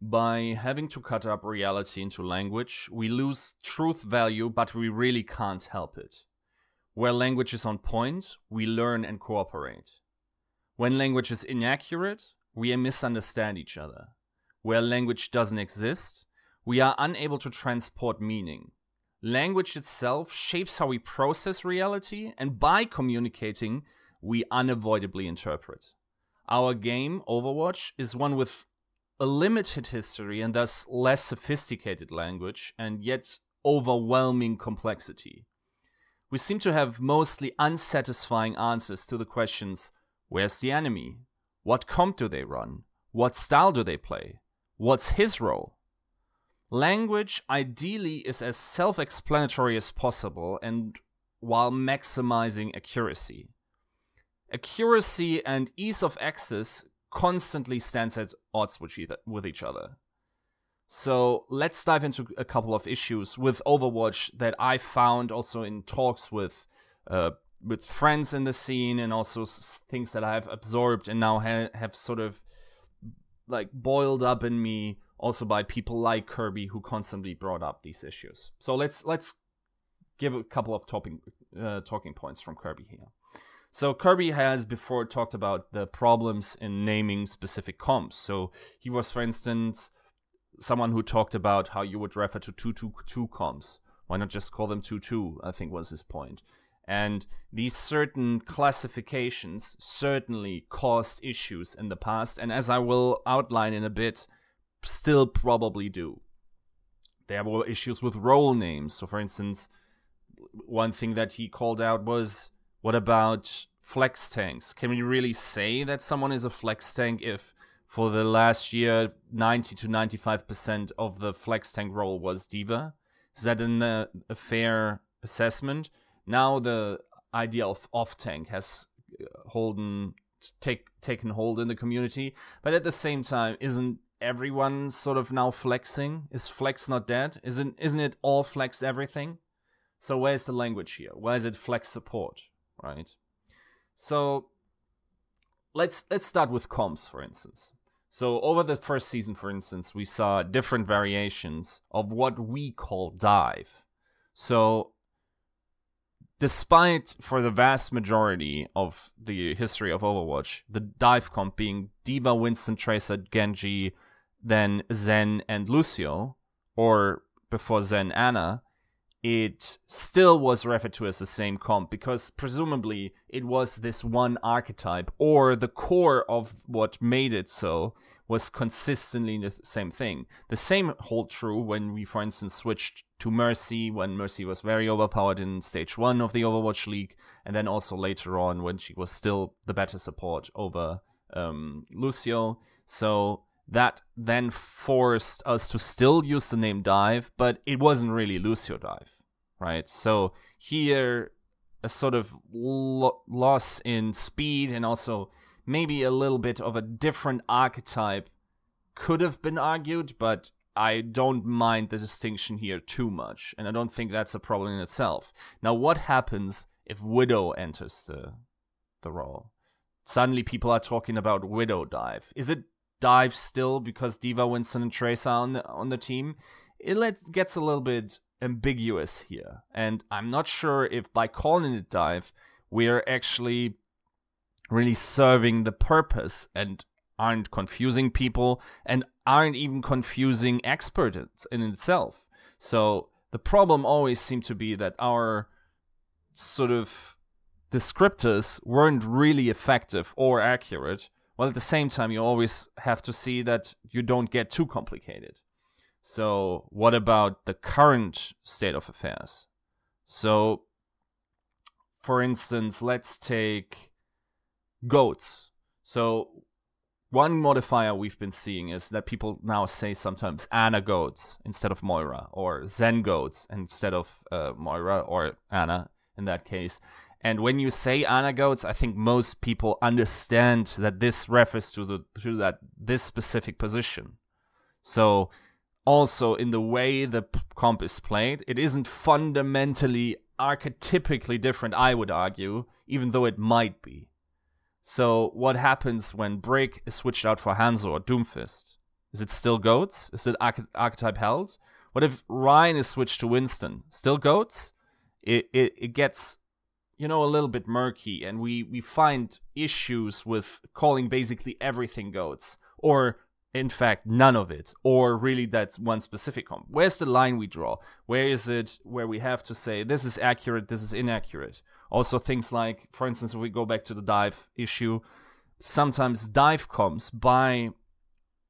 By having to cut up reality into language, we lose truth value, but we really can't help it. Where language is on point, we learn and cooperate. When language is inaccurate, we misunderstand each other. Where language doesn't exist, we are unable to transport meaning. Language itself shapes how we process reality, and by communicating, we unavoidably interpret. Our game, Overwatch, is one with a limited history and thus less sophisticated language, and yet overwhelming complexity. We seem to have mostly unsatisfying answers to the questions where's the enemy? What comp do they run? What style do they play? What's his role? Language ideally is as self explanatory as possible and while maximizing accuracy. Accuracy and ease of access constantly stands at odds with, either, with each other. So let's dive into a couple of issues with Overwatch that I found also in talks with uh, with friends in the scene and also s- things that I've absorbed and now ha- have sort of like boiled up in me also by people like Kirby who constantly brought up these issues. So let's let's give a couple of talking uh, talking points from Kirby here. So Kirby has before talked about the problems in naming specific comps. So he was, for instance, someone who talked about how you would refer to two two two comps. Why not just call them two two? I think was his point. And these certain classifications certainly caused issues in the past, and as I will outline in a bit, still probably do. There were issues with role names. So, for instance, one thing that he called out was what about flex tanks? Can we really say that someone is a flex tank if for the last year 90 to 95% of the flex tank role was D.Va? Is that an, uh, a fair assessment? Now the idea of off tank has uh, holden take taken hold in the community, but at the same time, isn't everyone sort of now flexing? Is flex not dead? Isn't isn't it all flex everything? So where's the language here? Where is it flex support? Right. So let's let's start with comps, for instance. So over the first season, for instance, we saw different variations of what we call dive. So despite for the vast majority of the history of Overwatch, the dive comp being D.Va, Winston, Tracer, Genji, then Zen and Lucio, or before Zen, Ana, it still was referred to as the same comp because presumably it was this one archetype or the core of what made it so was consistently the same thing. The same hold true when we, for instance, switched to Mercy when Mercy was very overpowered in stage one of the Overwatch League, and then also later on when she was still the better support over um, Lucio. So that then forced us to still use the name Dive, but it wasn't really Lucio Dive, right? So here, a sort of lo- loss in speed and also maybe a little bit of a different archetype could have been argued, but I don't mind the distinction here too much, and I don't think that's a problem in itself. Now, what happens if Widow enters the the role? Suddenly, people are talking about Widow dive. Is it dive still because D.Va Winston, and Tracer on the, on the team? It lets, gets a little bit ambiguous here, and I'm not sure if by calling it dive, we're actually really serving the purpose and aren't confusing people and aren't even confusing experts in itself. So the problem always seemed to be that our sort of descriptors weren't really effective or accurate. While at the same time, you always have to see that you don't get too complicated. So, what about the current state of affairs? So, for instance, let's take goats. So one modifier we've been seeing is that people now say sometimes Ana goats instead of Moira, or Zen goats instead of uh, Moira or Ana in that case. And when you say Ana goats, I think most people understand that this refers to the to that this specific position. So also in the way the comp is played, it isn't fundamentally archetypically different, I would argue, even though it might be. So what happens when Brig is switched out for Hanzo or Doomfist? Is it still goats? Is it arch- archetype held? What if Rein is switched to Winston? Still goats? It, it it gets you know a little bit murky and we we find issues with calling basically everything goats or in fact none of it or really that's one specific comp where's the line we draw? Where is it where we have to say this is accurate this is inaccurate also things like for instance if we go back to the dive issue sometimes dive comps by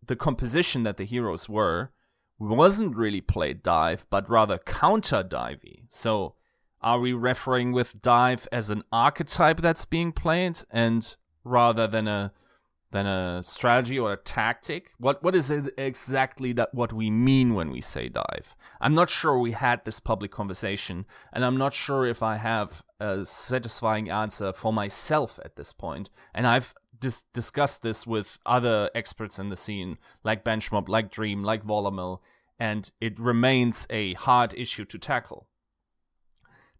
the composition that the heroes were wasn't really played dive but rather counter divey. So are we referring with dive as an archetype that's being played and rather than a than a strategy or a tactic? What what is it exactly that what we mean when we say dive? I'm not sure we had this public conversation, and I'm not sure if I have a satisfying answer for myself at this point. And I've dis- discussed this with other experts in the scene, like Benchmob, like Dream, like Volamel, and it remains a hard issue to tackle.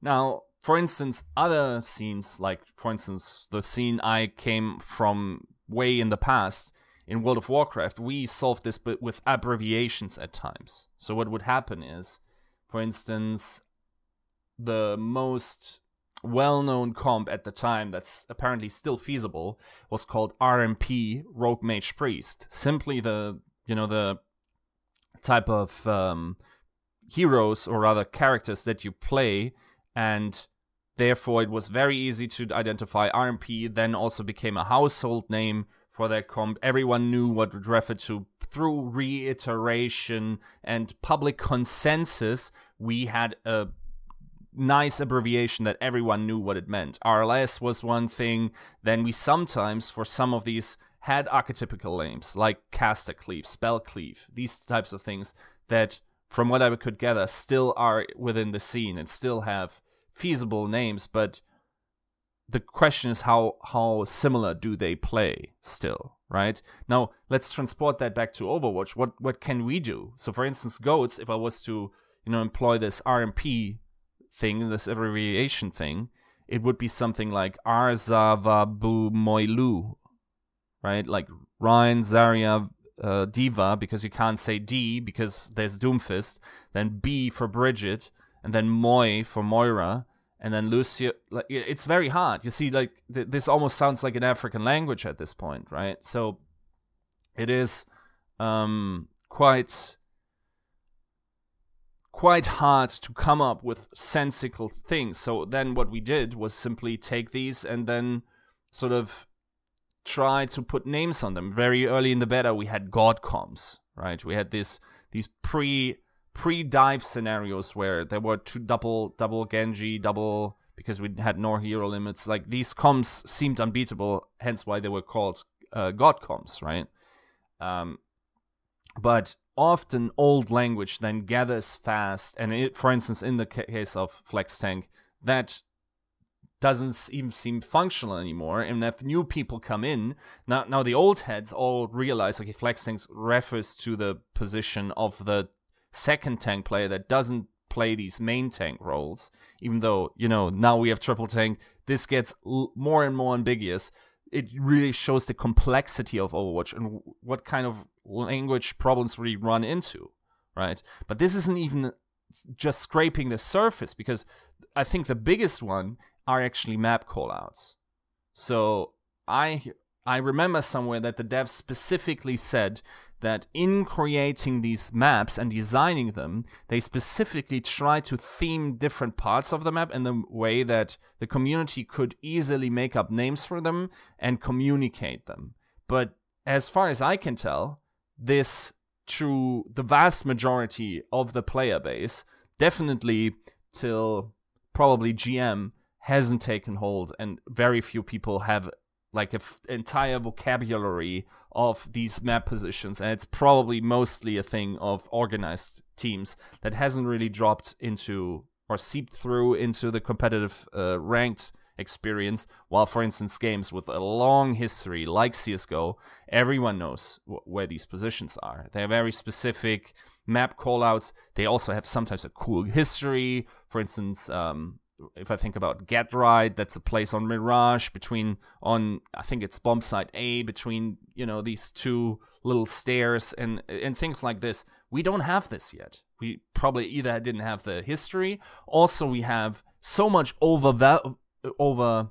Now, for instance, other scenes, like for instance, the scene I came from way in the past in World of Warcraft, we solved this but with abbreviations at times. So what would happen is, for instance, the most well-known comp at the time that's apparently still feasible was called RMP Rogue Mage Priest. Simply the you know the type of um, heroes or rather characters that you play and therefore it was very easy to identify. RMP then also became a household name for that comp. Everyone knew what it referred to through reiteration and public consensus. We had a nice abbreviation that everyone knew what it meant. RLS was one thing. Then we sometimes, for some of these, had archetypical names like Caster Cleave, Spell Cleave, these types of things that, from what I could gather, still are within the scene and still have feasible names, but the question is how how similar do they play still, right? Now let's transport that back to Overwatch. What what can we do? So for instance, goats, if I was to, you know, employ this RMP thing, this abbreviation thing, it would be something like Arzavabu Moilu, right? Like Rein Zarya, uh, D.Va, because you can't say D because there's Doomfist, then B for Brigitte, and then Moi for Moira, and then Lucio. Like it's very hard. You see, like th- this almost sounds like an African language at this point, right? So it is um, quite quite hard to come up with sensical things. So then what we did was simply take these and then sort of try to put names on them. Very early in the beta, we had god comps, right? We had this these pre pre-dive scenarios where there were two double double Genji, double because we had no hero limits. Like these comps seemed unbeatable, hence why they were called uh, god comps, right? Um, but often old language then gathers fast, and it, for instance, in the case of Flex Tank, that doesn't even seem functional anymore. And if new people come in, now now the old heads all realize okay, Flex Tank refers to the position of the second tank player that doesn't play these main tank roles, even though, you know, now we have triple tank, this gets l- more and more ambiguous. It really shows the complexity of Overwatch and what kind of language problems we run into, right? But this isn't even just scraping the surface because I think the biggest one are actually map callouts. So I I remember somewhere that the devs specifically said that in creating these maps and designing them, they specifically try to theme different parts of the map in the way that the community could easily make up names for them and communicate them. But as far as I can tell, this to the vast majority of the player base, definitely till probably GM hasn't taken hold and very few people have like an f- entire vocabulary of these map positions and it's probably mostly a thing of organized teams that hasn't really dropped into or seeped through into the competitive uh, ranked experience. While for instance games with a long history like csgo everyone knows where these positions are. They are very specific map callouts. They also have sometimes a cool history. For instance um, if I think about Get Right, that's a place on Mirage between on I think it's bomb site A between you know these two little stairs and and things like this. We don't have this yet. We probably either didn't have the history. Also, we have so much over over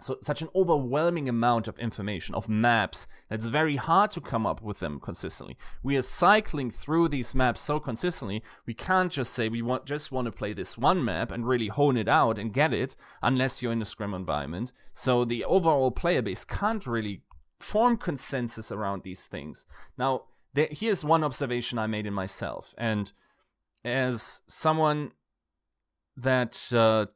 so such an overwhelming amount of information of maps that's very hard to come up with them consistently. We are cycling through these maps so consistently we can't just say we want just want to play this one map and really hone it out and get it unless you're in a scrim environment. So the overall player base can't really form consensus around these things. Now there, here's one observation i made in myself and as someone that uh,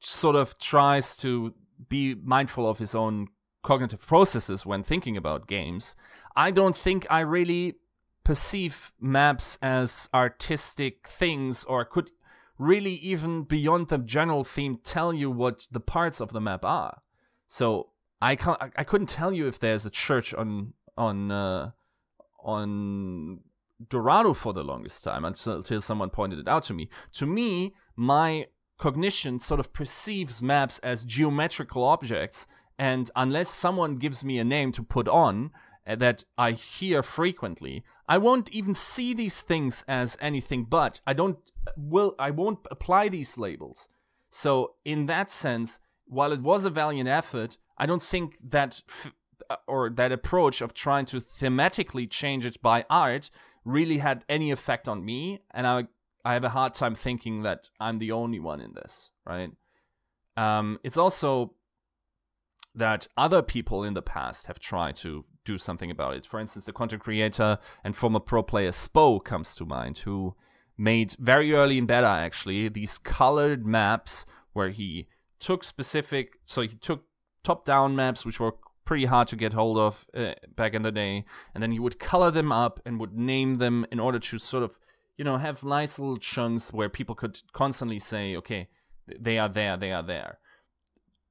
sort of tries to be mindful of his own cognitive processes when thinking about games, I don't think I really perceive maps as artistic things or could really even beyond the general theme tell you what the parts of the map are. So I can't I couldn't tell you if there's a church on on uh, on Dorado for the longest time until, until someone pointed it out to me. To me, my cognition sort of perceives maps as geometrical objects, and unless someone gives me a name to put on uh, that I hear frequently, I won't even see these things as anything but. I don't will I won't apply these labels. So in that sense, while it was a valiant effort, I don't think that f- uh, or that approach of trying to thematically change it by art really had any effect on me and I I have a hard time thinking that I'm the only one in this, right? Um, it's also that other people in the past have tried to do something about it. For instance, the content creator and former pro player Spo comes to mind, who made very early in beta actually these colored maps where he took specific, so he took top down maps which were pretty hard to get hold of uh, back in the day, and then he would color them up and would name them in order to sort of you know, have nice little chunks where people could constantly say, okay, they are there, they are there.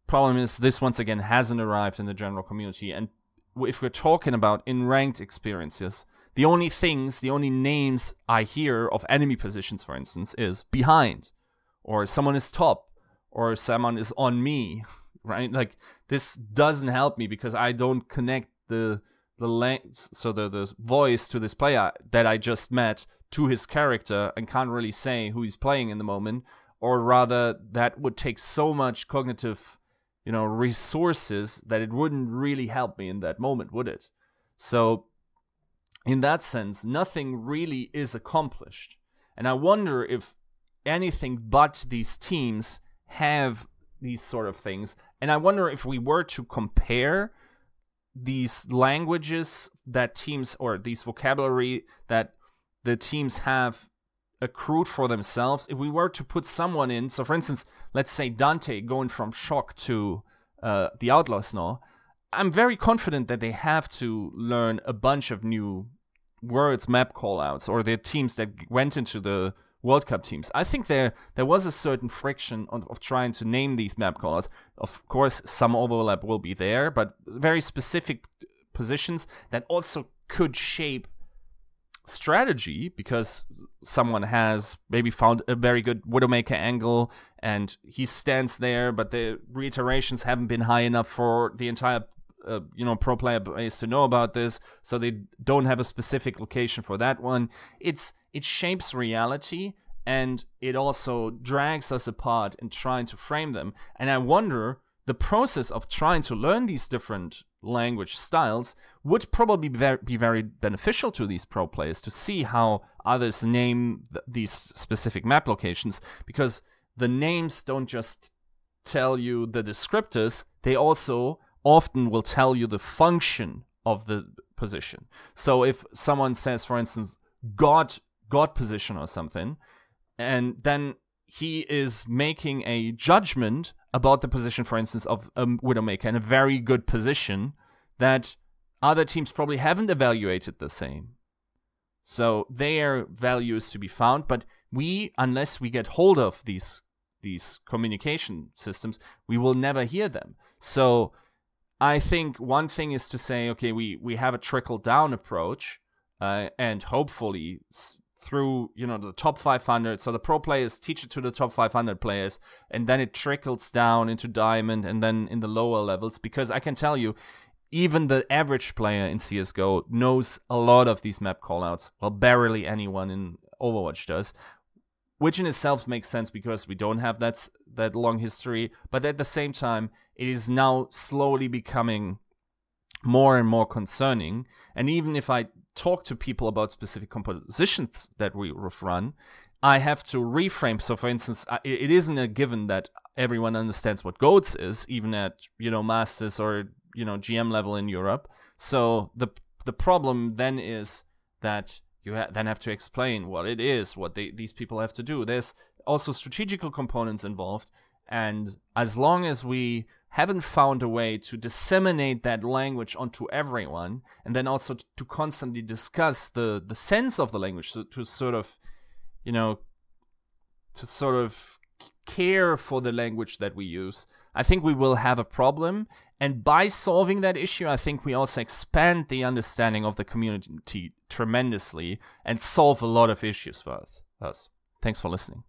Problem is, this once again hasn't arrived in the general community. And if we're talking about in ranked experiences, the only things, the only names I hear of enemy positions, for instance, is behind, or someone is top, or someone is on me, right? Like this doesn't help me because I don't connect the the length, so the the voice to this player that I just met to his character and can't really say who he's playing in the moment, or rather that would take so much cognitive, you know, resources that it wouldn't really help me in that moment, would it? So in that sense, nothing really is accomplished. And I wonder if anything but these teams have these sort of things. And I wonder if we were to compare these languages that teams or these vocabulary that the teams have accrued for themselves. If we were to put someone in so for instance let's say Danteh going from shock to uh, the outlaws now i'm very confident that they have to learn a bunch of new words map callouts or the teams that went into the world cup teams. I think there there was a certain friction of, of trying to name these map callouts. Of course some overlap will be there but very specific positions that also could shape strategy because someone has maybe found a very good Widowmaker angle and he stands there, but the reiterations haven't been high enough for the entire uh, you know pro player base to know about this, so they don't have a specific location for that one. It's it shapes reality and it also drags us apart in trying to frame them. And I wonder the process of trying to learn these different language styles would probably be very, be very beneficial to these pro players to see how others name th- these specific map locations because the names don't just tell you the descriptors, they also often will tell you the function of the position. So if someone says, for instance, God God position or something, and then he is making a judgment about the position, for instance, of a Widowmaker in a very good position that other teams probably haven't evaluated the same. So their value is to be found, but we, unless we get hold of these these communication systems, we will never hear them. So I think one thing is to say, okay, we we have a trickle down approach, uh, and hopefully through you know the top 500 so the pro players teach it to the top 500 players and then it trickles down into diamond and then in the lower levels because i can tell you even the average player in csgo knows a lot of these map callouts well barely anyone in overwatch does which in itself makes sense because we don't have that that long history but at the same time it is now slowly becoming more and more concerning. And even if i talk to people about specific compositions that we run, I have to reframe. So, for instance, it isn't a given that everyone understands what goats is, even at you know masters or you know GM level in Europe. So the the problem then is that you ha- then have to explain what it is, what they, these people have to do. There's also strategical components involved, and as long as we haven't found a way to disseminate that language onto everyone and then also to constantly discuss the the sense of the language to, to sort of you know to sort of care for the language that we use i think we will have a problem. And by solving that issue i think we also expand the understanding of the community tremendously and solve a lot of issues for us. Thanks for listening